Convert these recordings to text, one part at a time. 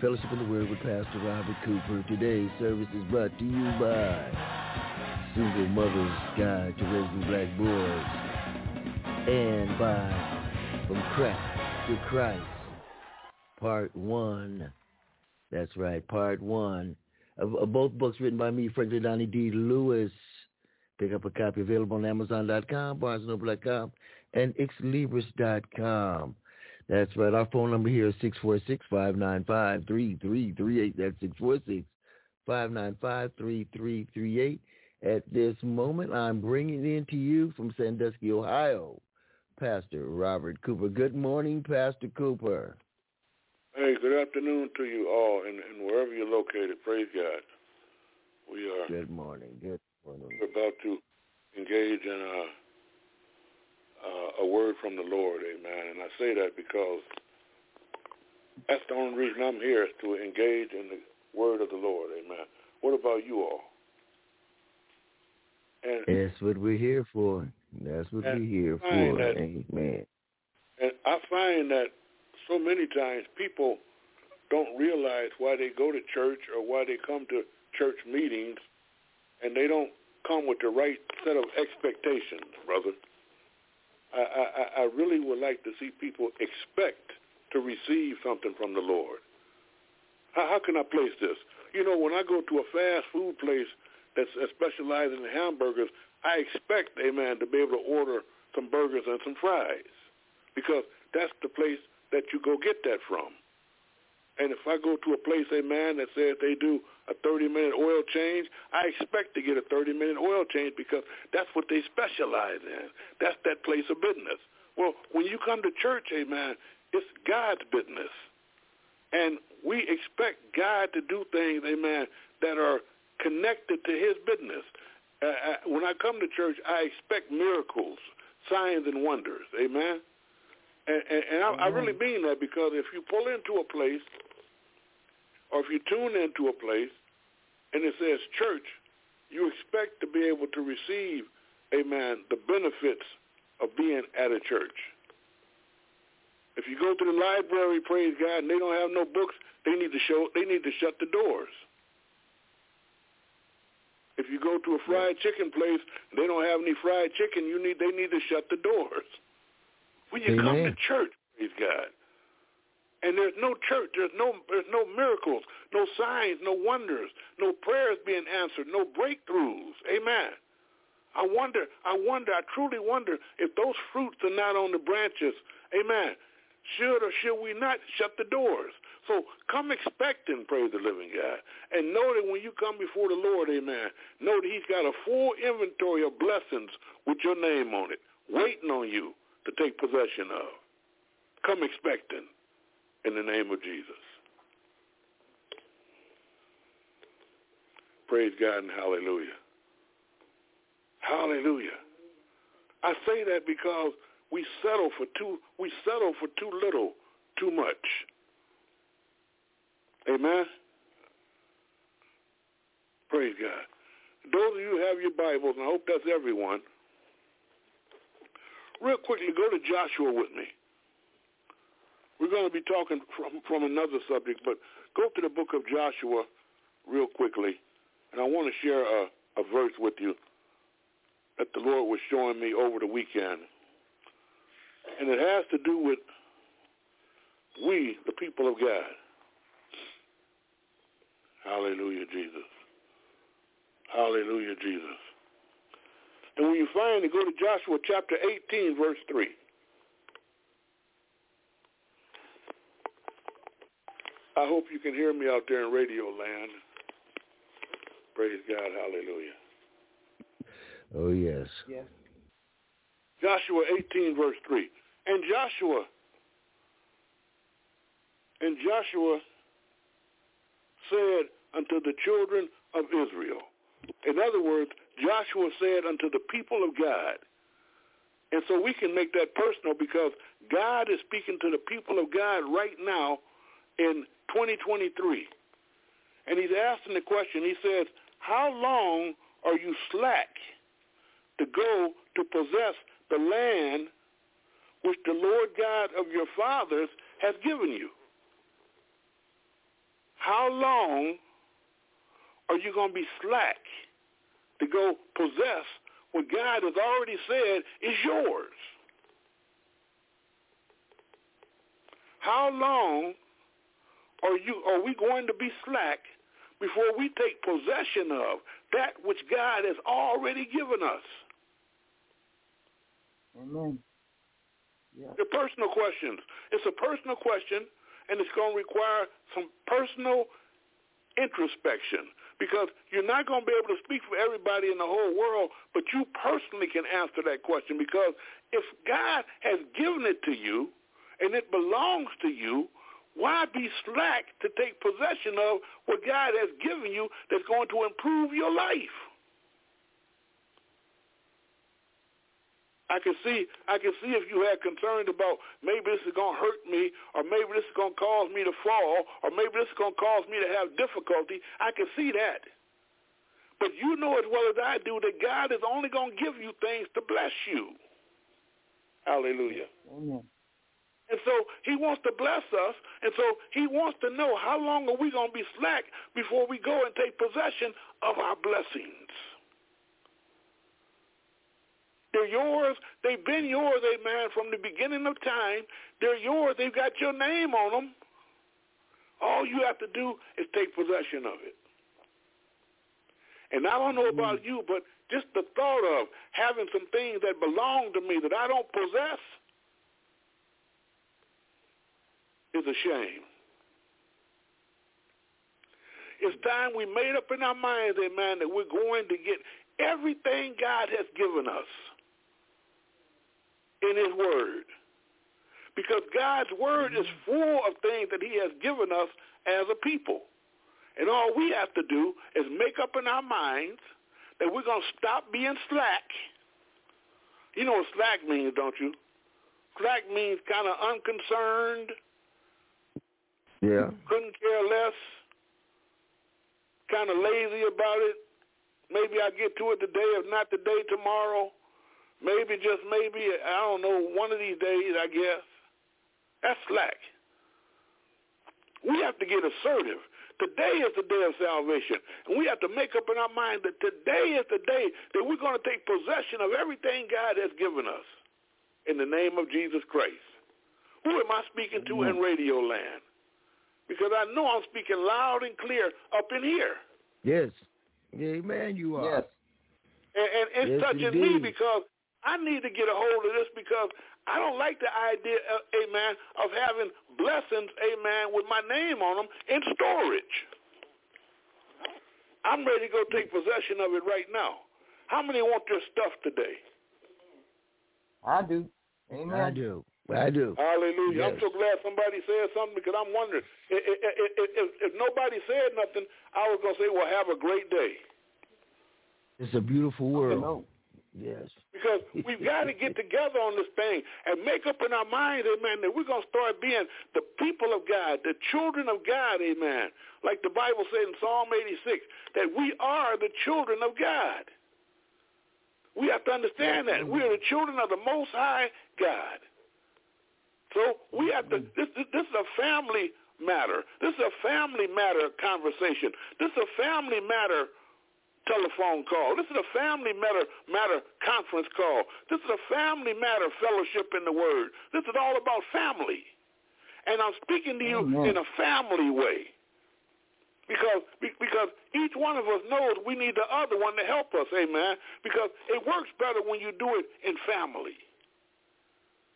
Fellowship of the Word with Pastor Robert Cooper. Today's service is brought to you by Single Mother's Guide to Raising Black Boys and by From Crack to Christ, Part 1. That's right, Part 1 of, of both books written by me, Franklin Donnie D. Lewis. Pick up a copy available on Amazon.com, BarnesandNoble.com, and XLibris.com. That's right. Our phone number here is 646-595-3338. That's 646-595-3338. At this moment, I'm bringing in to you from Sandusky, Ohio, Pastor Robert Cooper. Good morning, Pastor Cooper. Hey, good afternoon to you all, and, and wherever you're located. Praise God. We are. Good morning. Good morning. We're about to engage in a uh, a word from the Lord, amen. And I say that because that's the only reason I'm here is to engage in the word of the Lord, amen. What about you all? And, That's what we're here for. That's what we're here for, that, amen. And I find that so many times people don't realize why they go to church or why they come to church meetings, and they don't come with the right set of expectations, brother. I, I, I really would like to see people expect to receive something from the Lord. How, how can I place this? You know, when I go to a fast food place that specializes in hamburgers, I expect, amen, to be able to order some burgers and some fries because that's the place that you go get that from. And if I go to a place, amen, that says they do a 30-minute oil change, I expect to get a 30-minute oil change because that's what they specialize in. That's that place of business. Well, when you come to church, amen, it's God's business. And we expect God to do things, amen, that are connected to his business. Uh, when I come to church, I expect miracles, signs, and wonders, amen. And, and, and I, I really mean that because if you pull into a place or if you tune into a place and it says church, you expect to be able to receive, amen, the benefits of being at a church. If you go to the library, praise God, and they don't have no books, they need to show they need to shut the doors. If you go to a fried chicken place, and they don't have any fried chicken, you need they need to shut the doors. When you Amen. come to church, praise God, and there's no church. There's no there's no miracles, no signs, no wonders, no prayers being answered, no breakthroughs. Amen. I wonder, I wonder, I truly wonder if those fruits are not on the branches. Amen. Should or should we not shut the doors? So come expecting, praise the living God. And know that when you come before the Lord, amen, know that he's got a full inventory of blessings with your name on it, waiting on you to take possession of. Come expecting in the name of Jesus. Praise God and hallelujah. Hallelujah. I say that because we settle for too we settle for too little, too much. Amen. Praise God. Those of you who have your Bibles, and I hope that's everyone, real quickly go to Joshua with me. We're going to be talking from, from another subject, but go to the book of Joshua real quickly, and I want to share a, a verse with you that the Lord was showing me over the weekend. And it has to do with we, the people of God. Hallelujah, Jesus. Hallelujah, Jesus. And when you find it, go to Joshua chapter 18, verse 3. I hope you can hear me out there in radio land. Praise God. Hallelujah. Oh, yes. Yes. Joshua 18, verse 3. And Joshua, and Joshua said unto the children of Israel. In other words, Joshua said unto the people of God. And so we can make that personal because God is speaking to the people of God right now in 2023. And he's asking the question, he says, how long are you slack to go to possess the land which the Lord God of your fathers has given you. How long are you going to be slack to go possess what God has already said is yours? How long are you are we going to be slack before we take possession of that which God has already given us? Amen. Yeah. The personal questions. It's a personal question, and it's going to require some personal introspection because you're not going to be able to speak for everybody in the whole world, but you personally can answer that question because if God has given it to you and it belongs to you, why be slack to take possession of what God has given you that's going to improve your life? I can see I can see if you had concerns about maybe this is gonna hurt me or maybe this is gonna cause me to fall or maybe this is gonna cause me to have difficulty. I can see that. But you know as well as I do that God is only gonna give you things to bless you. Hallelujah. Amen. And so he wants to bless us, and so he wants to know how long are we going to be slack before we go and take possession of our blessings. They're yours. They've been yours, amen, from the beginning of time. They're yours. They've got your name on them. All you have to do is take possession of it. And I don't know mm-hmm. about you, but just the thought of having some things that belong to me that I don't possess is a shame. It's time we made up in our minds, amen, that we're going to get everything God has given us in his word. Because God's word is full of things that he has given us as a people. And all we have to do is make up in our minds that we're going to stop being slack. You know what slack means, don't you? Slack means kind of unconcerned. Yeah. Couldn't care less. Kind of lazy about it. Maybe I get to it today, if not today, tomorrow. Maybe just maybe, I don't know, one of these days, I guess. That's slack. We have to get assertive. Today is the day of salvation. And we have to make up in our mind that today is the day that we're going to take possession of everything God has given us in the name of Jesus Christ. Who am I speaking to in radio land? Because I know I'm speaking loud and clear up in here. Yes. Amen, you are. Yes. And, and it's yes, touching indeed. me because I need to get a hold of this because I don't like the idea, of, amen, of having blessings, amen, with my name on them in storage. I'm ready to go take possession of it right now. How many want their stuff today? I do. Amen. I do. I do. Hallelujah. I'm so glad somebody said something because I'm wondering. If, if, if, if, if nobody said nothing, I was going to say, well, have a great day. It's a beautiful world. Yes. Because we've got to get together on this thing and make up in our minds, amen, that we're going to start being the people of God, the children of God, amen. Like the Bible said in Psalm 86, that we are the children of God. We have to understand that. We are the children of the Most High God. So we have to, mm-hmm. this, this, this is a family matter. This is a family matter conversation. This is a family matter telephone call. This is a family matter matter conference call. This is a family matter fellowship in the word. This is all about family. And I'm speaking to you Amen. in a family way. Because because each one of us knows we need the other one to help us, amen. Because it works better when you do it in family.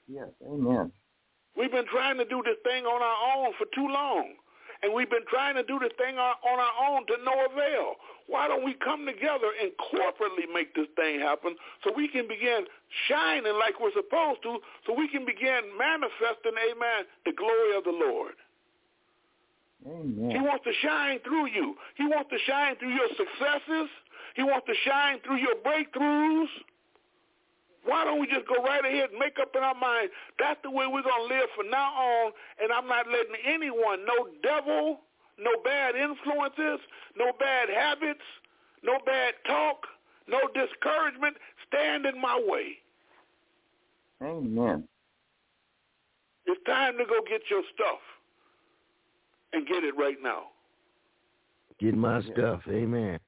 Yes. Amen. We've been trying to do this thing on our own for too long. And we've been trying to do this thing on our own to no avail. Why don't we come together and corporately make this thing happen so we can begin shining like we're supposed to, so we can begin manifesting, amen, the glory of the Lord. He wants to shine through you. He wants to shine through your successes. He wants to shine through your breakthroughs. Why don't we just go right ahead and make up in our mind that's the way we're going to live from now on, and I'm not letting anyone, no devil, no bad influences, no bad habits, no bad talk, no discouragement stand in my way. Amen. It's time to go get your stuff and get it right now. Get my stuff. Amen.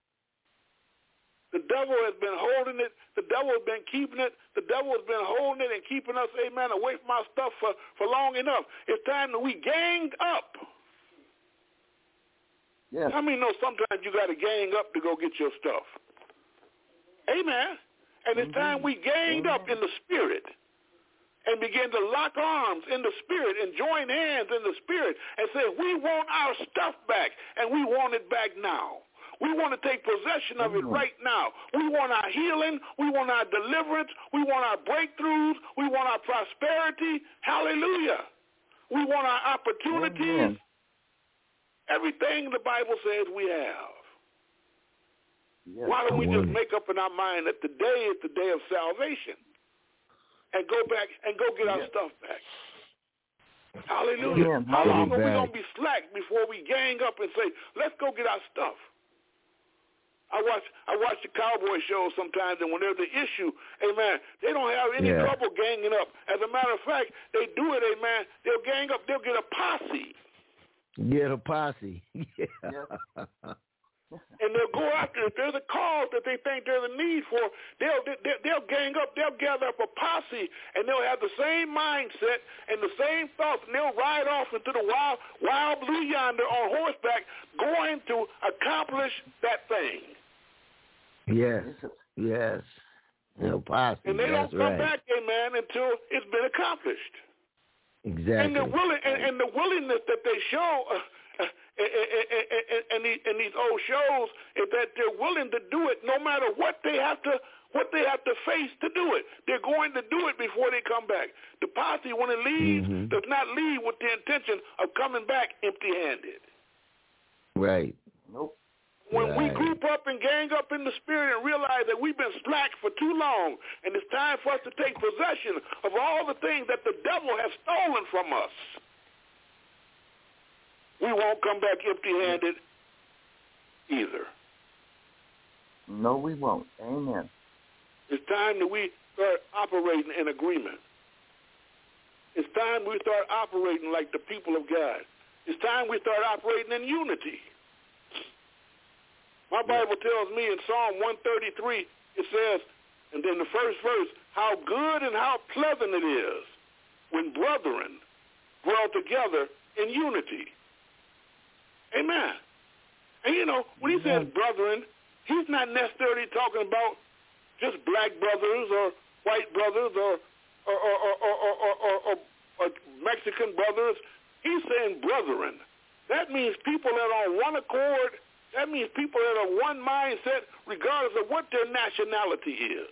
The devil has been holding it. The devil has been keeping it. The devil has been holding it and keeping us, amen, away from our stuff for, for long enough. It's time that we ganged up. Yeah. How many know sometimes you got to gang up to go get your stuff? Amen. And it's mm-hmm. time we ganged up in the spirit and begin to lock arms in the spirit and join hands in the spirit and say, we want our stuff back and we want it back now. We want to take possession of it right now. We want our healing. We want our deliverance. We want our breakthroughs. We want our prosperity. Hallelujah. We want our opportunities. Amen. Everything the Bible says we have. Yes. Why don't we just make up in our mind that today is the day of salvation and go back and go get our stuff back? Hallelujah. How long are we going to be slack before we gang up and say, let's go get our stuff? I watch I watch the cowboy shows sometimes, and when there's an issue, amen, they don't have any yeah. trouble ganging up. As a matter of fact, they do it, amen. They'll gang up. They'll get a posse. Get a posse. Yeah. and they'll go after if there's a cause that they think there's a need for. They'll they'll, they'll gang up. They'll gather up a posse, and they'll have the same mindset and the same thoughts, and they'll ride off into the wild wild blue yonder on horseback, going to accomplish that thing. Yes. Yes. No posse. And they don't come right. back, amen, until it's been accomplished. Exactly. And the willing and, and the willingness that they show uh, uh, in, in these old shows is that they're willing to do it no matter what they have to what they have to face to do it. They're going to do it before they come back. The posse, when it leaves, mm-hmm. does not leave with the intention of coming back empty-handed. Right. Nope. When right. we group up and gang up in the spirit and realize that we've been slack for too long and it's time for us to take possession of all the things that the devil has stolen from us, we won't come back empty-handed either. No, we won't. Amen. It's time that we start operating in agreement. It's time we start operating like the people of God. It's time we start operating in unity. My Bible tells me in Psalm 133, it says, and then the first verse, how good and how pleasant it is when brethren dwell together in unity. Amen. And you know, when he says brethren, he's not necessarily talking about just black brothers or white brothers or or, or, or, or, Mexican brothers. He's saying brethren. That means people that are on one accord that means people that are one mindset regardless of what their nationality is.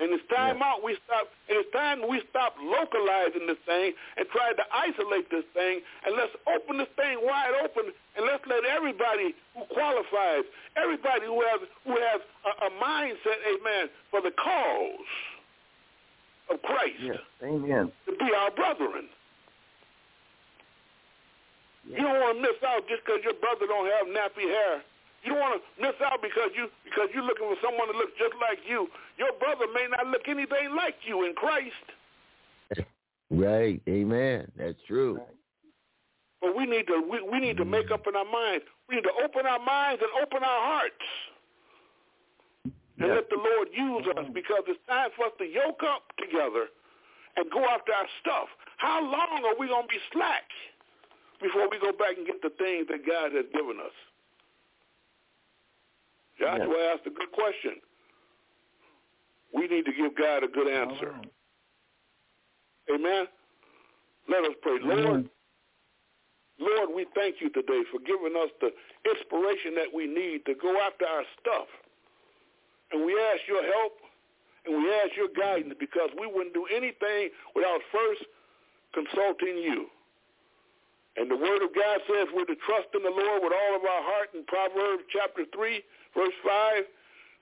And it's time yeah. out we stop and it's time we stop localizing this thing and try to isolate this thing and let's open this thing wide open and let's let everybody who qualifies, everybody who has who has a, a mindset, amen, for the cause of Christ. Yes. Amen. To be our brethren. You don't want to miss out just because your brother don't have nappy hair. You don't want to miss out because you because you're looking for someone to look just like you. Your brother may not look anything like you in Christ. Right. Amen. That's true. But we need to we, we need to make up in our minds. We need to open our minds and open our hearts. And let the Lord use us because it's time for us to yoke up together and go after our stuff. How long are we going to be slack? Before we go back and get the things that God has given us? Joshua yes. asked a good question. We need to give God a good answer. Right. Amen. Let us pray. Lord, Lord, we thank you today for giving us the inspiration that we need to go after our stuff. And we ask your help and we ask your guidance because we wouldn't do anything without first consulting you. And the word of God says we're to trust in the Lord with all of our heart in Proverbs chapter 3, verse 5.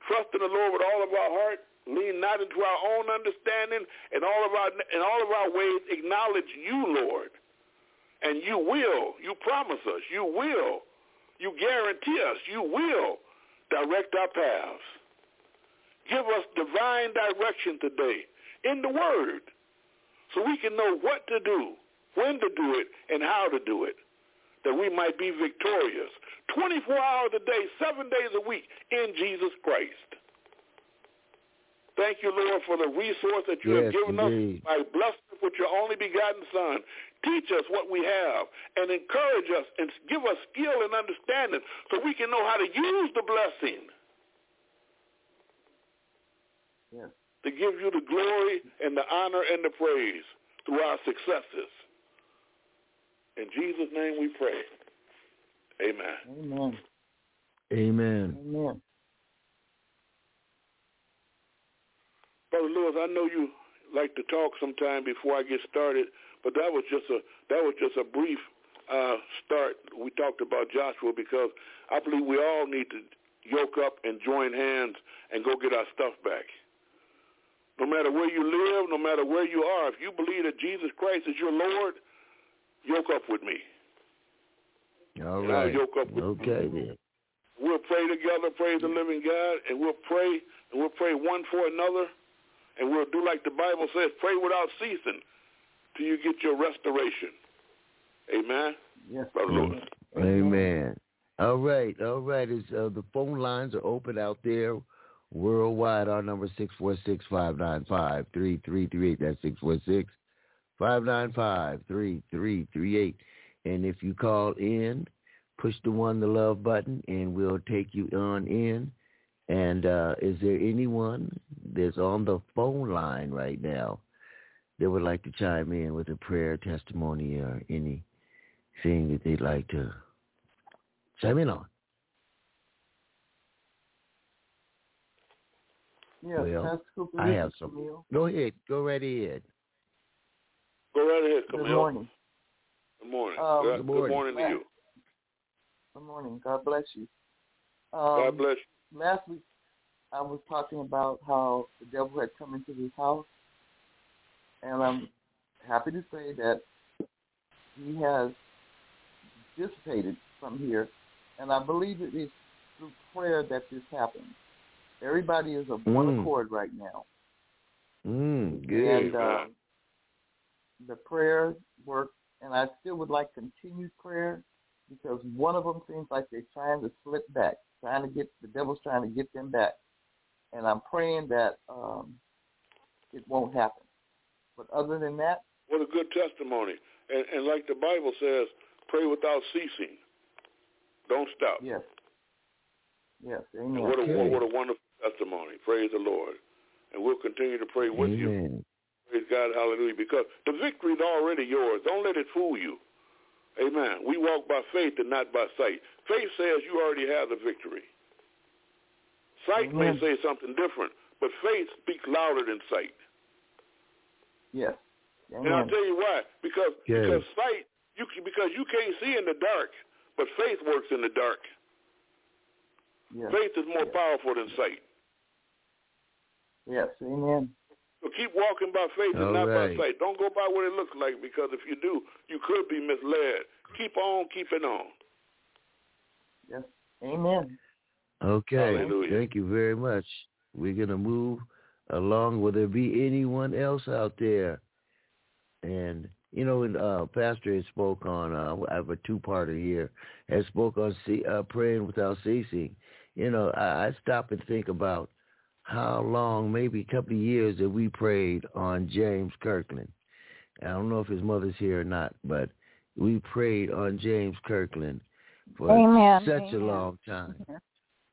Trust in the Lord with all of our heart. Lean not into our own understanding. and all of our, in all of our ways acknowledge you, Lord. And you will. You promise us. You will. You guarantee us. You will direct our paths. Give us divine direction today in the word so we can know what to do, when to do it, and how to do it, that we might be victorious 24 hours a day, seven days a week in Jesus Christ. Thank you, Lord, for the resource that you yes, have given indeed. us by blessing us with your only begotten Son. Teach us what we have and encourage us and give us skill and understanding so we can know how to use the blessing Yes. to give you the glory and the honor and the praise through our successes. In Jesus' name we pray. Amen. Amen. Amen. Amen. Brother Lewis, I know you like to talk sometime before I get started, but that was just a that was just a brief uh, start. We talked about Joshua because I believe we all need to yoke up and join hands and go get our stuff back. No matter where you live, no matter where you are, if you believe that Jesus Christ is your Lord, yoke up with me. All right. And yoke up with Okay then. We'll pray together, praise the living God, and we'll pray and we'll pray one for another, and we'll do like the Bible says, pray without ceasing till you get your restoration. Amen. Yes. Brother. Amen. All right, all right. It's, uh, the phone lines are open out there worldwide. Our number is six four six five nine five three three three eight. That's six four six five nine five three three three eight. And if you call in, push the one the love button, and we'll take you on in. And uh, is there anyone that's on the phone line right now that would like to chime in with a prayer, testimony, or anything that they'd like to chime in on? Yes. Well, I have some. Go ahead. Go right ahead. Go right ahead, Good Camille. morning. Good morning. Um, good, Good good morning. morning to you. Good morning. God bless you. God Um, bless last week I was talking about how the devil had come into this house, and I'm happy to say that he has dissipated from here, and I believe it is through prayer that this happens. Everybody is of one Mm. accord right now, Mm, good. and Amen. The prayer work, and I still would like continued prayer because one of them seems like they're trying to slip back, trying to get the devil's trying to get them back, and I'm praying that um, it won't happen. But other than that, What a good testimony. And, and like the Bible says, pray without ceasing. Don't stop. yes, yes, And amen. what a Okay. what a wonderful testimony. Praise the Lord. And we'll continue to pray with you. Amen. Praise God, hallelujah. Because the victory is already yours. Don't let it fool you. Amen. We walk by faith and not by sight. Faith says you already have the victory. Sight Amen. may say something different, but faith speaks louder than sight. Yes, And I'll tell you why. Because Okay. because sight you can- because you can't see in the dark, but faith works in the dark. Yes, Faith is more Yes. powerful than sight. yes, amen. So keep walking by faith and All not right. by sight. Don't go by what it looks like because if you do, you could be misled. Keep on keeping on. Yes, amen. Okay. Hallelujah. Thank you very much. We're gonna move along. Will there be anyone else out there? And you know, when uh, Pastor had spoke on, uh, I have a two-parter here. Has spoke on ce- uh, praying without ceasing. You know, I, I stop and think about how long, maybe a couple of years, that we prayed on James Kirkland. I don't know if his mother's here or not, but we prayed on James Kirkland for Amen. such a long time.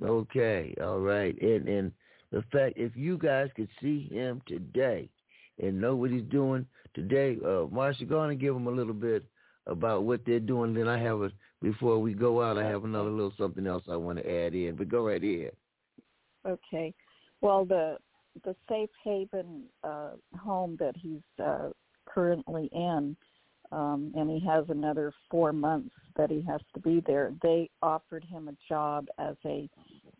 Okay, all right. And and the fact if you guys could see him today and know what he's doing today, uh Marsha, go on and give them a little bit about what they're doing. Then I have a before we go out, I have another little something else I want to add in. But go right ahead. Okay. Well, the the safe haven uh, home that he's uh, currently in, um, and he has another four months that he has to be there. They offered him a job as a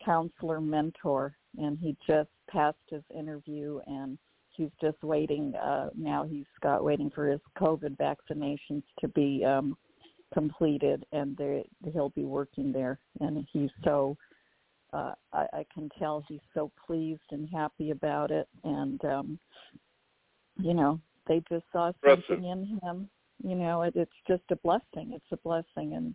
counselor mentor, and he just passed his interview, and he's just waiting. Uh, now he's got waiting for his COVID vaccinations to be um, completed, and he'll be working there. And he's so uh, I, I can tell he's so pleased and happy about it. And um, you know, they just saw something in him. You know, it, it's just a blessing. It's a blessing, and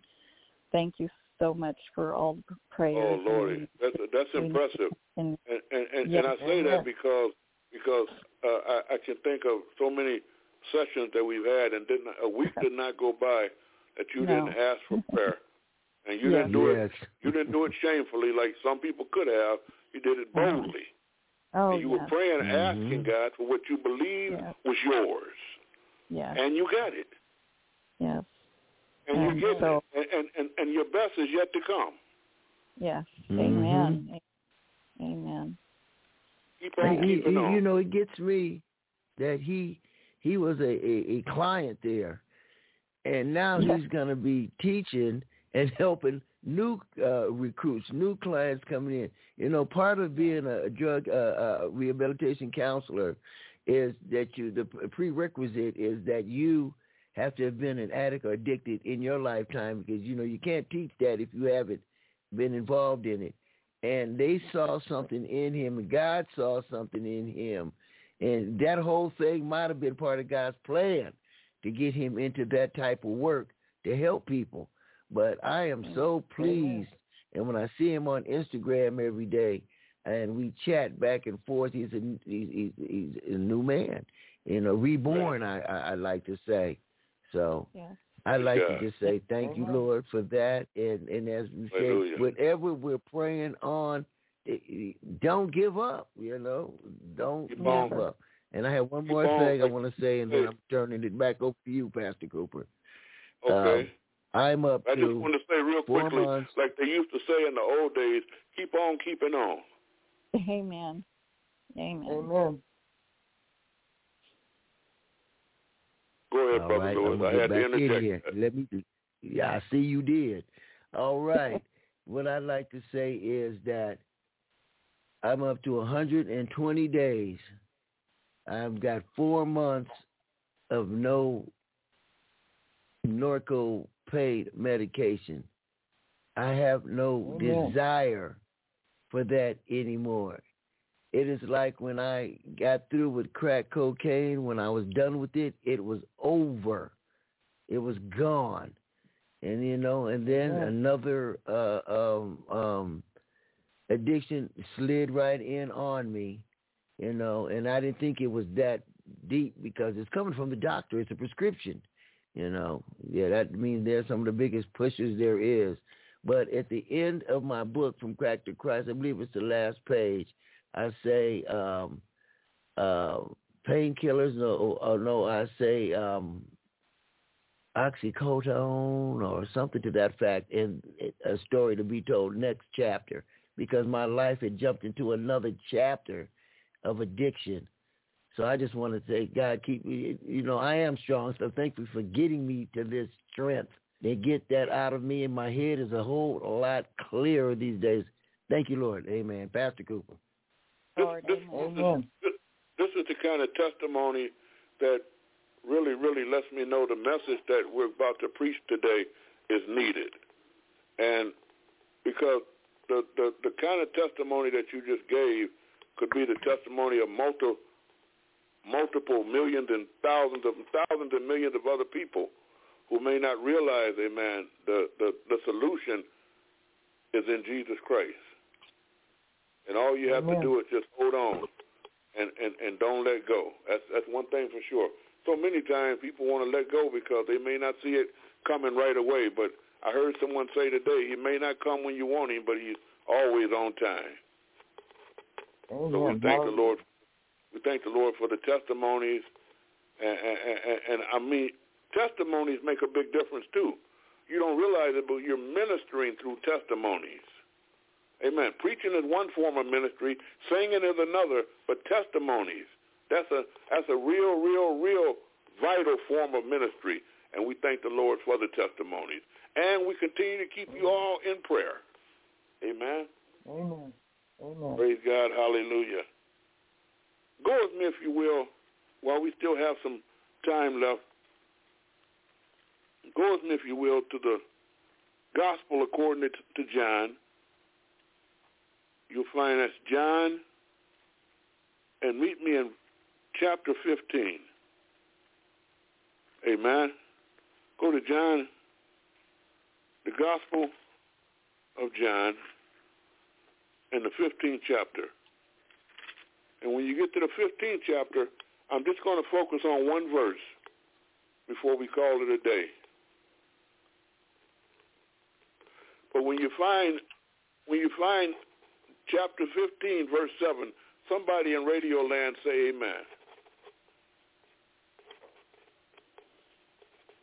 thank you so much for all the prayers. Oh Lord, that's that's impressive. And and and, and I say that because because uh, I, I can think of so many sessions that we've had, and didn't a week did not go by that you no. didn't ask for prayer, and you yes. didn't do yes. it. You didn't do it shamefully like some people could have. You did it boldly. Oh, and you yes. were praying, mm-hmm. asking God for what you believed yes. was yours. Yes. And you got it. Yes. And, and you get so, it. And, and and your best is yet to come. Yes. Mm-hmm. Amen. Amen. Keep on you, keeping you, on. you know, it gets me that he he was a, a, a client there, and now Yes. he's going to be teaching and helping new uh, recruits, new clients coming in. You know, part of being a drug uh, uh, rehabilitation counselor is that you the prerequisite is that you have to have been an addict or addicted in your lifetime because you know you can't teach that if you haven't been involved in it. And they saw something in him, and God saw something in him, and that whole thing might have been part of God's plan to get him into that type of work to help people. But I am so pleased, and when I see him on Instagram every day, and we chat back and forth, he's a he's, he's, he's a new man, you know, reborn. I, I I like to say. So Yes. I'd like Yeah. to just say thank you, Lord, for that. And and as we Hallelujah. say, whatever we're praying on, don't give up. You know, don't Keep give on. up. And I have one Keep more on. thing I want to say, and then I'm turning it back over to you, Pastor Cooper. Okay. Um, I'm up I just want to say real quickly, months. like they used to say in the old days, keep on keeping on. Amen. Amen. Amen. Go ahead, All Brother right, Lewis. I'm gonna I get had to back in here. Let me. Yeah, I see you did. All right. what I'd like to say is that I'm up to 120 days. I've got four months of no Norco paid medication. I have no Amen. desire for that anymore. It is like when I got through with crack cocaine, when I was done with it, it was over. It was gone. And you know, and then Yeah. another uh um um addiction slid right in on me, you know, and I didn't think it was that deep because it's coming from the doctor. It's a prescription, you know. Yeah, that means they're some of the biggest pushers there is. But at the end of my book, From Crack to Christ, I believe it's the last page, I say um, uh, painkillers. No, oh, no, I say um, oxycodone or something to that fact, and a story to be told next chapter because my life had jumped into another chapter of addiction. So I just want to say, God, keep me. You know, I am strong, so thank you for getting me to this strength. They get that out of me, and my head is a whole lot clearer these days. Thank you, Lord. Amen. Pastor Cooper. Lord, this, amen. Amen. this, this is the kind of testimony that really, really lets me know the message that we're about to preach today is needed. And because the, the, the kind of testimony that you just gave could be the testimony of multiple, multiple millions and thousands of thousands and millions of other people who may not realize, amen, the, the, the solution is in Jesus Christ. And all you have Amen. to do is just hold on and, and, and don't let go. That's that's one thing for sure. So many times people want to let go because they may not see it coming right away. But I heard someone say today, he may not come when you want him, but he's always on time. Amen. So we thank the. Lord. We thank the Lord for the testimonies, and, and, and, and I mean, testimonies make a big difference too. You don't realize it, but you're ministering through testimonies. Amen. Preaching is one form of ministry, singing is another, but testimonies, that's a that's a real, real, real vital form of ministry. And we thank the Lord for the testimonies. And we continue to keep you all in prayer. Amen. Amen. Amen. Praise God. Hallelujah. Go with me, if you will, while we still have some time left. Go with me, if you will, to the Gospel according to John. You'll find that's John, and meet me in chapter 15. Amen. Go to John, the Gospel of John, in the 15th chapter. And when you get to the 15th chapter, I'm just going to focus on one verse before we call it a day. But when you find when you find chapter 15, verse 7, somebody in radio land say amen.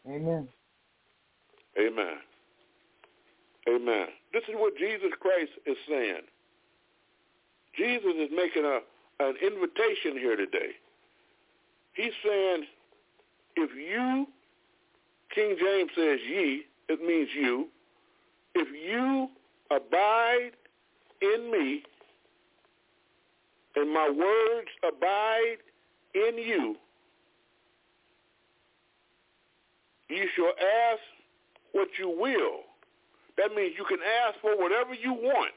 Amen. Amen. Amen. This is what Jesus Christ is saying. Jesus is making a, an invitation here today. He's saying, if you, King James says ye, it means you, if you abide in me and my words abide in you, you shall ask what you will. That means you can ask for whatever you want,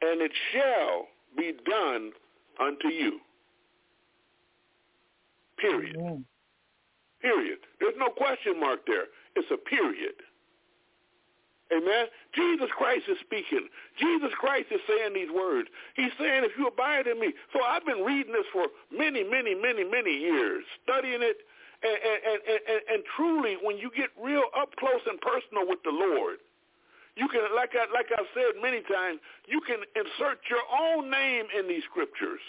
and it shall be done unto you. Period. Amen. Period. There's no question mark there. It's a period. Amen. Jesus Christ is speaking. Jesus Christ is saying these words. He's saying, if you abide in me. So I've been reading this for many, many, many, many years, studying it. And, and, and, and, and truly, when you get real up close and personal with the Lord, you can, like, I, like I've said many times, you can insert your own name in these scriptures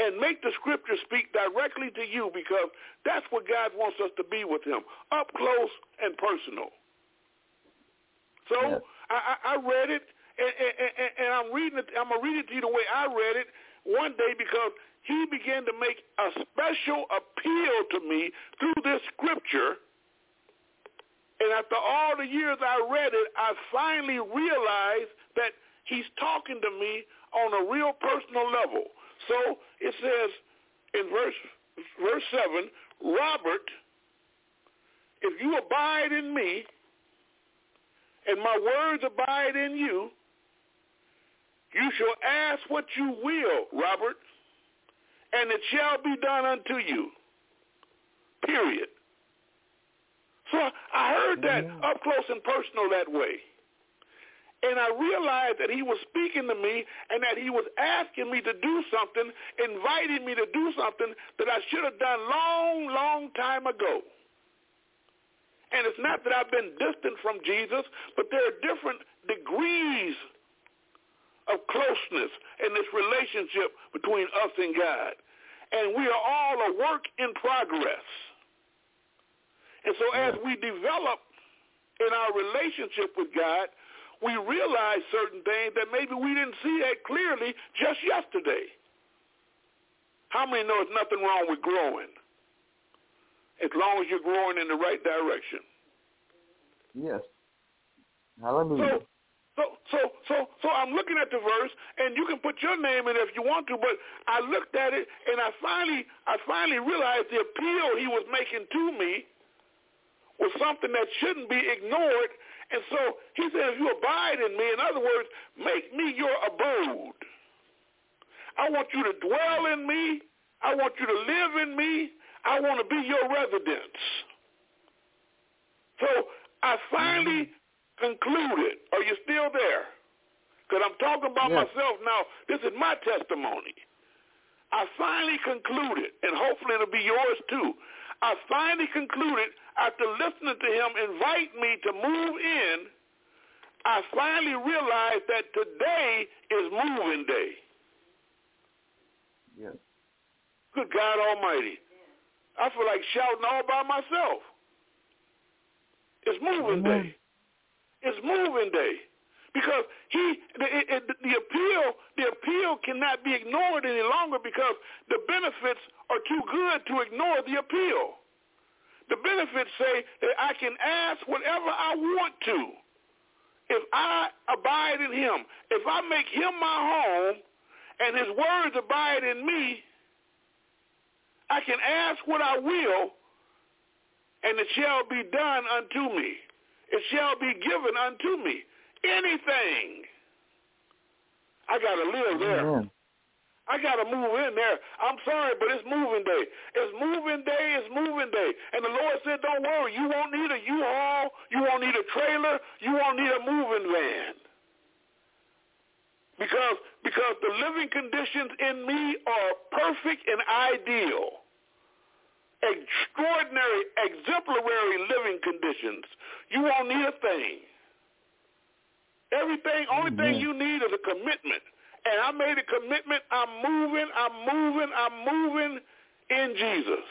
and make the scripture speak directly to you because that's what God wants us to be with him, up close and personal. So Yes. I, I, I read it, and, and, and, and I'm reading it. I'm gonna read it to you the way I read it one day because he began to make a special appeal to me through this scripture. And after all the years I read it, I finally realized that he's talking to me on a real personal level. So it says in verse verse seven, Robert, if you abide in me and my words abide in you, you shall ask what you will, Robert, and it shall be done unto you. Period. So I heard that Amen. up close and personal that way. And I realized that he was speaking to me and that he was asking me to do something, inviting me to do something that I should have done long, long time ago. And it's not that I've been distant from Jesus, but there are different degrees of closeness in this relationship between us and God. And we are all a work in progress. And so as we develop in our relationship with God, we realize certain things that maybe we didn't see that clearly just yesterday. How many know there's nothing wrong with growing? As long as you're growing in the right direction. Yes. Hallelujah. So, so, so, so, so I'm looking at the verse, and you can put your name in if you want to. But I looked at it, and I finally, I finally realized the appeal he was making to me was something that shouldn't be ignored. And so he said, if you abide in me, in other words, make me your abode. I want you to dwell in me. I want you to live in me. I want to be your residence. So I finally mm-hmm. concluded. Are you still there? Because I'm talking about Yes. myself now. This is my testimony. I finally concluded, and hopefully it'll be yours too. I finally concluded after listening to him invite me to move in, I finally realized that today is moving day. Yes. Good God Almighty. I feel like shouting all by myself. It's moving day. It's moving day. Because he, the, it, the appeal, the appeal cannot be ignored any longer because the benefits are too good to ignore the appeal. The benefits say that I can ask whatever I want to. If I abide in him, if I make him my home and his words abide in me, I can ask what I will and it shall be done unto me. It shall be given unto me. Anything. I got to live there. Amen. I got to move in there. I'm sorry, but it's moving day. It's moving day. It's moving day. And the Lord said, don't worry. You won't need a U-Haul. You won't need a trailer. You won't need a moving van. Because, because the living conditions in me are perfect and ideal. Extraordinary, exemplary living conditions. You won't need a thing. Everything, only mm-hmm. thing you need is a commitment and I made a commitment. I'm moving, I'm moving, I'm moving in Jesus.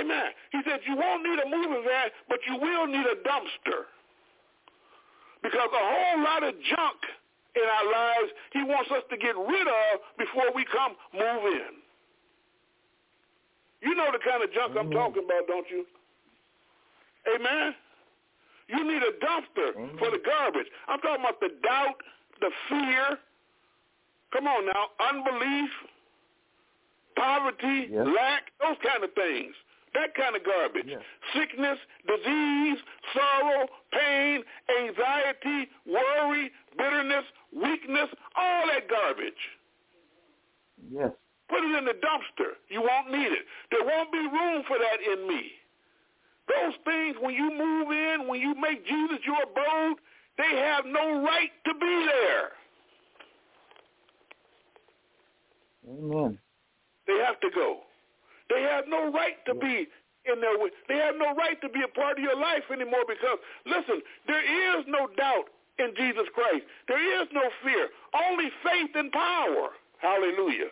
Amen. He said you won't need a moving van, but you will need a dumpster. Because a whole lot of junk in our lives he wants us to get rid of before we come move in. You know the kind of junk mm-hmm. I'm talking about, don't you? Amen. You need a dumpster mm-hmm. for the garbage. I'm talking about the doubt, the fear, come on now, unbelief, poverty, yes. lack, those kind of things. That kind of garbage. Yes. Sickness, disease, sorrow, pain, anxiety, worry, bitterness, weakness, all that garbage. Yes. Put it in the dumpster. You won't need it. There won't be room for that in me. Those things, when you move in, when you make Jesus your abode, they have no right to be there. Amen. They have to go. They have no right to be in there. They have no right to be a part of your life anymore because, listen, there is no doubt in Jesus Christ. There is no fear. Only faith and power. Hallelujah.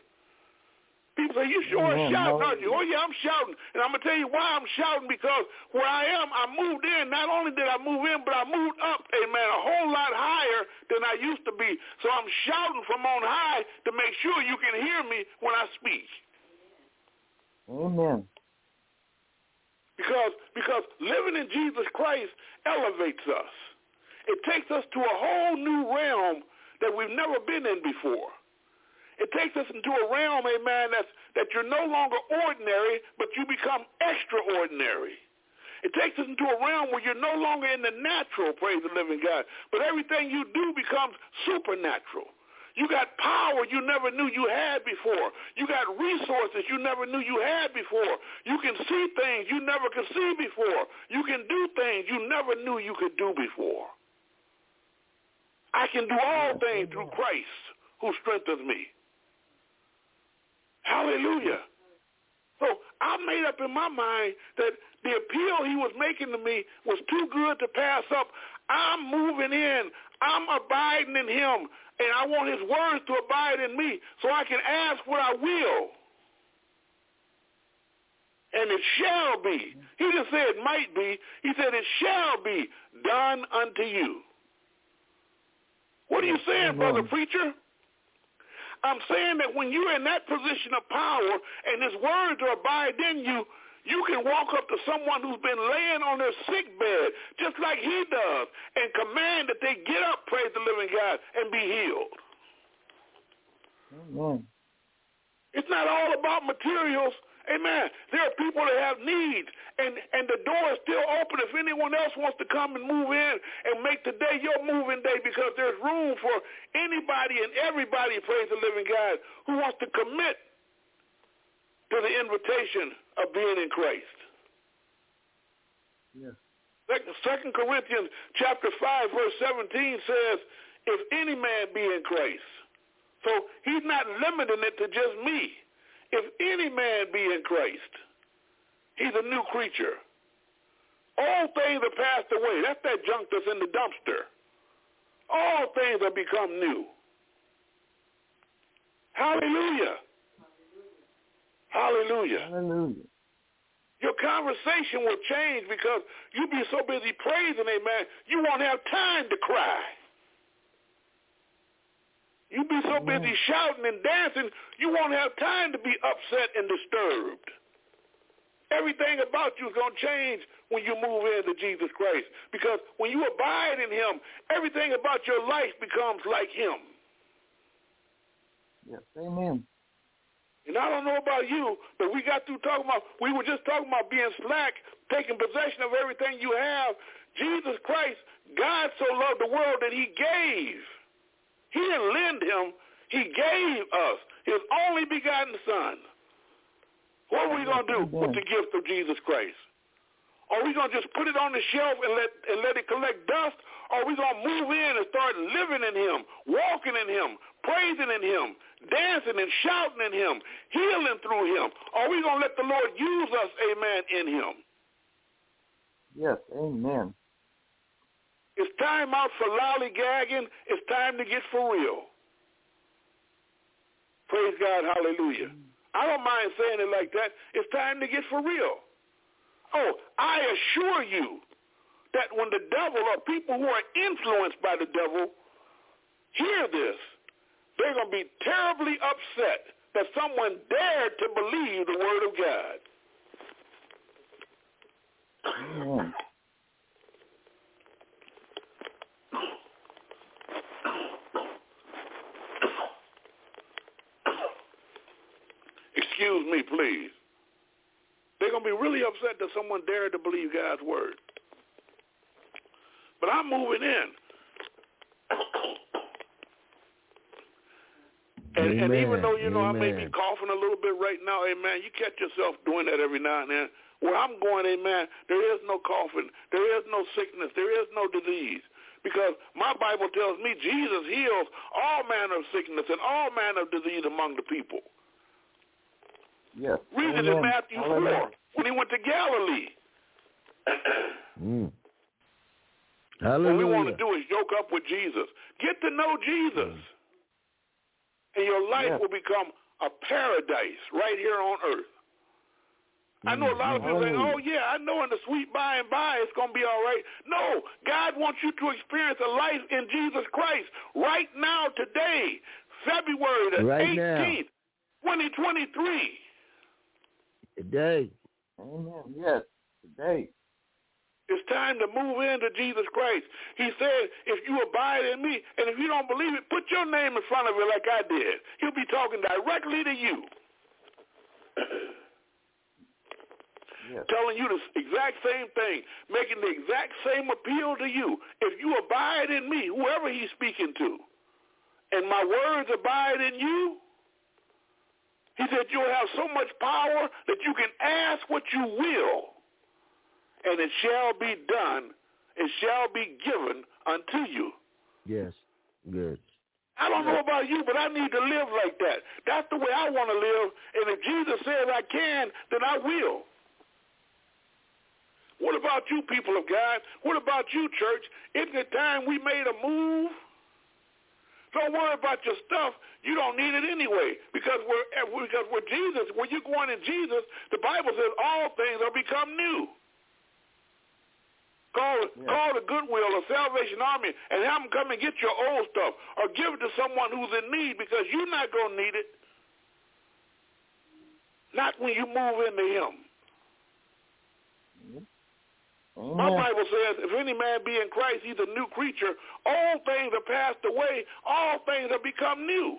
People say, you sure are shouting, aren't you? Oh, yeah, I'm shouting. And I'm going to tell you why I'm shouting because where I am, I moved in. Not only did I move in, but I moved up, amen, a whole lot higher than I used to be. So I'm shouting from on high to make sure you can hear me when I speak. Amen. Because, because living in Jesus Christ elevates us. It takes us to a whole new realm that we've never been in before. It takes us into a realm, amen, that's, that you're no longer ordinary, but you become extraordinary. It takes us into a realm where you're no longer in the natural, praise the living God, but everything you do becomes supernatural. You got power you never knew you had before. You got resources you never knew you had before. You can see things you never could see before. You can do things you never knew you could do before. I can do all things through Christ who strengthens me. Hallelujah. So I made up in my mind that the appeal he was making to me was too good to pass up. I'm moving in. I'm abiding in him. And I want his words to abide in me so I can ask what I will. And it shall be. He didn't say it might be. He said it shall be done unto you. What are you saying, brother preacher? I'm saying that when you're in that position of power and his words are abide in you, you can walk up to someone who's been laying on their sick bed, just like he does, and command that they get up, praise the living God, and be healed. Amen. It's not all about materials. Amen. There are people that have needs, and, and the door is still open if anyone else wants to come and move in and make today your moving day because there's room for anybody and everybody, praise the living God, who wants to commit to the invitation of being in Christ. Yes. Second Corinthians chapter 5, verse 17 says, if any man be in Christ. So he's not limiting it to just me. If any man be in Christ, he's a new creature. All things are passed away. That's that junk that's in the dumpster. All things have become new. Hallelujah. Hallelujah. Hallelujah. Your conversation will change because you'll be so busy praising, amen, you won't have time to cry. You be so busy shouting and dancing, you won't have time to be upset and disturbed. Everything about you is going to change when you move into Jesus Christ. Because when you abide in him, everything about your life becomes like him. Yes, amen. And I don't know about you, but we got through talking about, we were just talking about being slack, taking possession of everything you have. Jesus Christ, God so loved the world that he gave. He didn't lend him. He gave us his only begotten son. What are we going to do with the gift of Jesus Christ? Are we going to just put it on the shelf and let, and let it collect dust? Or are we going to move in and start living in him, walking in him, praising in him, dancing and shouting in him, healing through him? Are we going to let the Lord use us, amen, in him? Yes, amen. It's time out for lollygagging. It's time to get for real. Praise God, hallelujah. I don't mind saying it like that. It's time to get for real. Oh, I assure you that when the devil or people who are influenced by the devil hear this, they're going to be terribly upset that someone dared to believe the word of God. Amen. Excuse me, please. They're going to be really upset that someone dared to believe God's word. But I'm moving in. and, and even though, you know, Amen. I may be coughing a little bit right now, amen, you catch yourself doing that every now and then. Where I'm going, amen, there is no coughing. There is no sickness. There is no disease. Because my Bible tells me Jesus heals all manner of sickness and all manner of disease among the people. Yes. Read it in. Matthew Hallelujah. 4 when he went to Galilee. Mm. What we want to do is yoke up with Jesus. Get to know Jesus. And your life Yes. will become a paradise right here on earth. I know a lot of people say, oh, yeah, I know in the sweet by and by it's going to be all right. No, God wants you to experience a life in Jesus Christ right now, today, February the Right now. 18th, 2023. Today. Amen. Yes. Today. It's time to move into Jesus Christ. He said, if you abide in me, and if you don't believe it, put your name in front of it like I did. He'll be talking directly to you, Yes. telling you the exact same thing, making the exact same appeal to you. If you abide in me, whoever he's speaking to, and my words abide in you, he said you'll have so much power that you can ask what you will, and it shall be done, it shall be given unto you. Yes. Good. I don't know about you, but I need to live like that. That's the way I want to live. And if Jesus says I can, then I will. What about you, people of God? What about you, church? Isn't it time we made a move? Don't worry about your stuff. You don't need it anyway because we're eh, because we're Jesus. When you're going in Jesus, the Bible says all things are become new. Call Yeah. call the Goodwill or Salvation Army and have them come and get your old stuff or give it to someone who's in need because you're not going to need it. Not when you move into Him. My mm-hmm. Bible says, if any man be in Christ, he's a new creature. All things are passed away. All things have become new.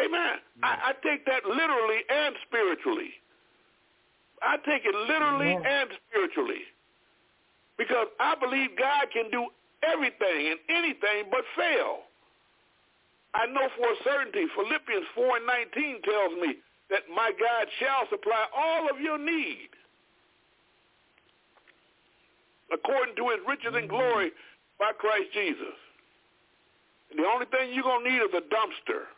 Amen. I, mm-hmm. I take that literally and spiritually. I take it literally Amen. and spiritually. Because I believe God can do everything and anything but fail. I know for a certainty, Philippians 4 and 19 tells me that my God shall supply all of your need according to his riches and glory by Christ Jesus. And the only thing you're going to need is a dumpster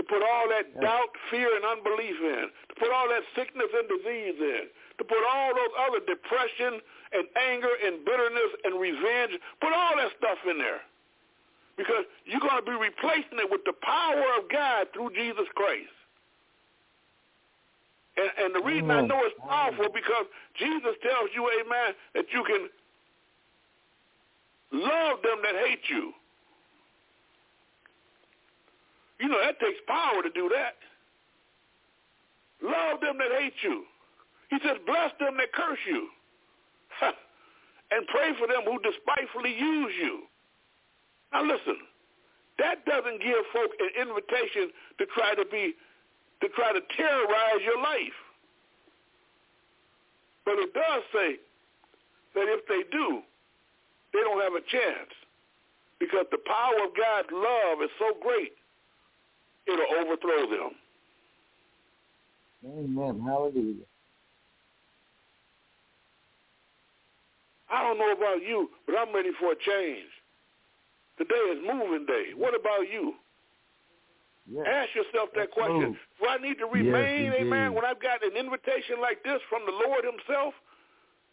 to put all that doubt, fear, and unbelief in, to put all that sickness and disease in, to put all those other depression and anger and bitterness and revenge, put all that stuff in there. Because you're going to be replacing it with the power of God through Jesus Christ. And, and the reason I mm. know it's powerful because Jesus tells you, amen, that you can love them that hate you. You know, that takes power to do that. Love them that hate you. He says, bless them that curse you. and pray for them who despitefully use you. Now listen, that doesn't give folk an invitation to try to be to try to terrorize your life. But it does say that if they do, they don't have a chance. because the power of God's love is so great, it'll overthrow them. Amen. Hallelujah. I don't know about you, but I'm ready for a change. Today is moving day. What about you? Yes. Ask yourself that question. Do I need to remain, indeed. amen, when I've got an invitation like this from the Lord himself?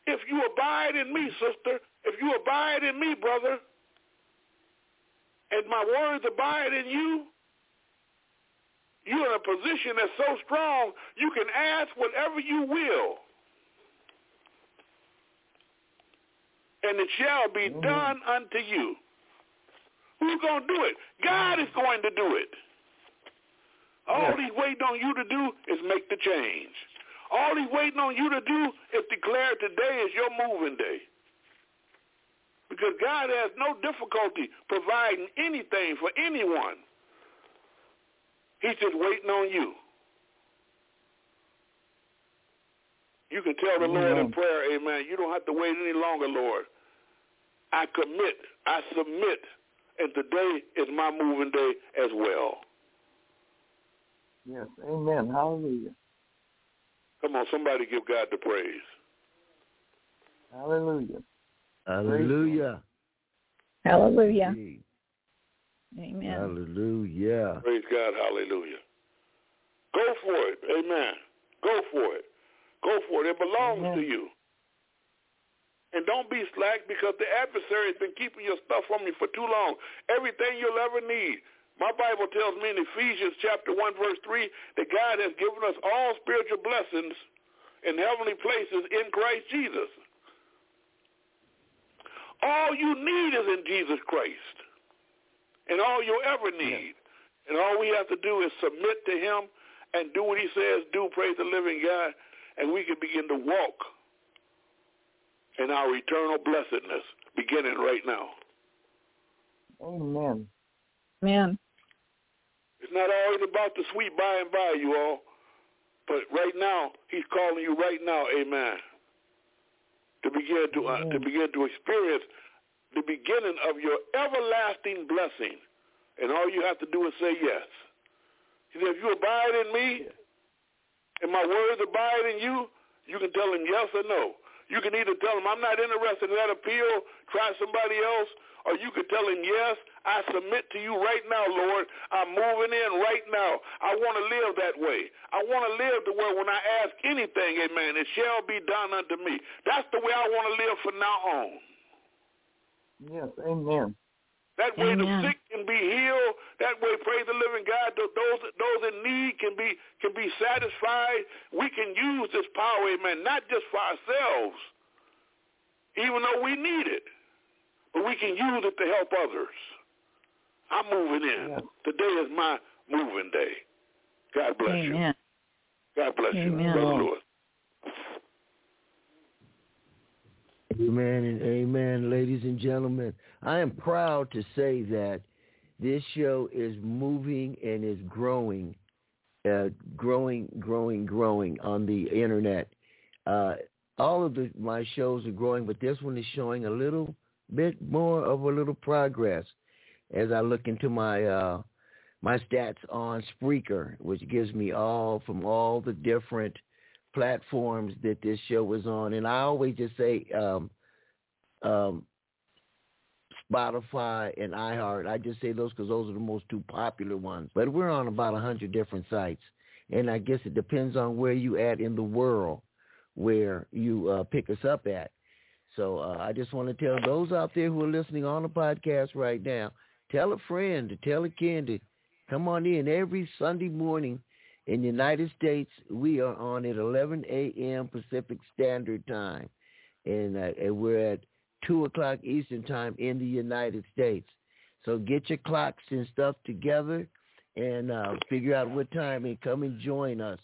If you abide in me, sister, if you abide in me, brother, and my words abide in you, you're in a position that's so strong, you can ask whatever you will. And it shall be Amen. done unto you. Who's going to do it? God is going to do it. All Yes. he's waiting on you to do is make the change. All he's waiting on you to do is declare today is your moving day. Because God has no difficulty providing anything for anyone. He's just waiting on you. You can tell the Lord in prayer, amen, you don't have to wait any longer, Lord. I commit, I submit, and today is my moving day as well. Yes. Amen. Hallelujah. Come on, somebody give God the praise. Hallelujah. Hallelujah. Hallelujah. Gee, Amen. Hallelujah. Praise God, hallelujah. Go for it, amen. Go for it. Go for it. It belongs Amen. to you. And don't be slack because the adversary has been keeping your stuff from you for too long. Everything you'll ever need. My Bible tells me in Ephesians chapter 1 verse 3 that God has given us all spiritual blessings in heavenly places in Christ Jesus. All you need is in Jesus Christ. And all you'll ever need. And all we have to do is submit to him and do what he says do, praise the living God, and we can begin to walk in our eternal blessedness beginning right now. Amen. Amen. It's not always about the sweet by and by, you all. But right now, he's calling you right now, amen, to begin to uh, to begin to experience the beginning of your everlasting blessing. And all you have to do is say yes. He said, if you abide in me and my words abide in you, you can tell him yes or no. You can either tell him, I'm not interested in that appeal, try somebody else, or you can tell him, yes, I submit to you right now, Lord. I'm moving in right now. I want to live that way. I want to live the way when I ask anything, amen, it shall be done unto me. That's the way I want to live from now on. Yes. Amen. That way the sick can be healed. That way, praise the living God, those those in need can be can be satisfied. We can use this power, amen, not just for ourselves, even though we need it, but we can use it to help others. I'm moving in. Yes. Today is my moving day. God bless you. God bless you, Amen. Brother Lewis. Amen and amen, ladies and gentlemen. I am proud to say that this show is moving and is growing, uh, growing, growing, growing on the internet. Uh, all of the, my shows are growing, but this one is showing a little bit more of a little progress as I look into my uh, my stats on Spreaker, which gives me all from all the different platforms that this show was on. And I always just say um, um, Spotify and iHeart. I just say those because those are the most two popular ones. But we're on about a hundred different sites, and I guess it depends on where you at in the world where you uh, pick us up at. So uh, I just want to tell those out there who are listening on the podcast right now, tell a friend, to tell a to come on in every Sunday morning in the United States. We are on at 11 a.m. Pacific Standard Time, and, uh, and we're at 2 o'clock Eastern Time in the United States. So get your clocks and stuff together and uh, figure out what time and come and join us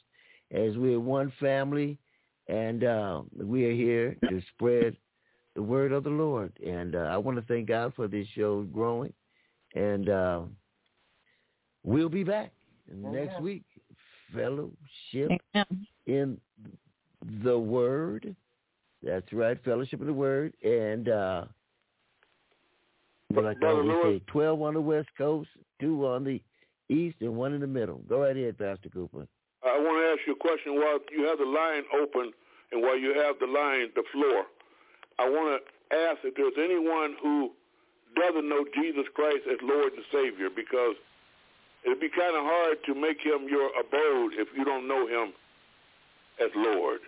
as we're one family and uh, we are here to spread the word of the Lord. And uh, I want to thank God for this show growing. And uh, we'll be back next Amen. week. Fellowship Amen. in the Word. That's right, Fellowship in the Word. And uh, like I always say, 12 on the West Coast, two on the East, and one in the middle. Go right ahead, Pastor Cooper. I want to ask you a question while you have the line open and while you have the line, the floor. I want to ask if there's anyone who doesn't know Jesus Christ as Lord and Savior because it'd be kind of hard to make him your abode if you don't know him as Lord.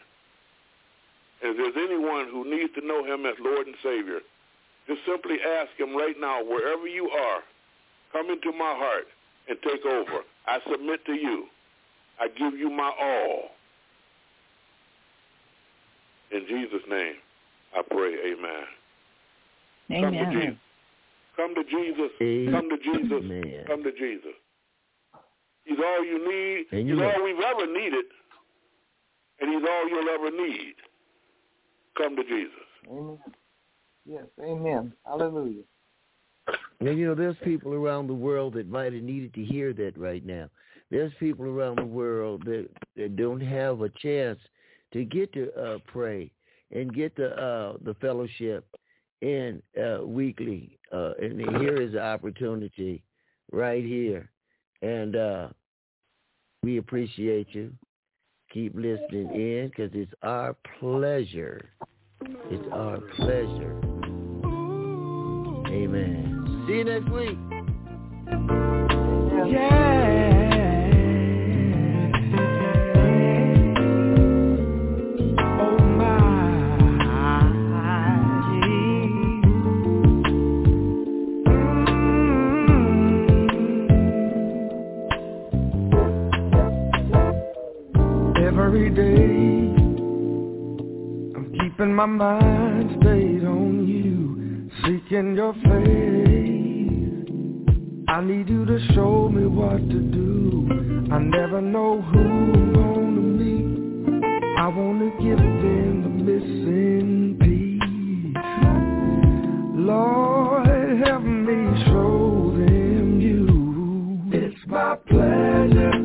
And if there's anyone who needs to know him as Lord and Savior, just simply ask him right now, wherever you are, come into my heart and take over. I submit to you. I give you my all. In Jesus' name, I pray, amen. Amen. Come to Jesus. Come to Jesus. Amen. Come to Jesus. Come to Jesus. He's all you need. And he's know- all we've ever needed. And he's all you'll ever need. Come to Jesus. Amen. Yes, amen. Hallelujah. And you know, there's people around the world that might have needed to hear that right now. There's people around the world that, that don't have a chance to get to uh, pray and get the uh, the fellowship in uh, weekly. Uh, and here is the opportunity right here. And uh, we appreciate you. Keep listening in because it's our pleasure. It's our pleasure. Amen. See you next week. Oh Every day, I'm keeping my mind stayed on you, seeking your face. I need you to show me what to do. I never know who I'm gonna meet. I wanna give them the missing piece. Lord, help me show them you. It's my pleasure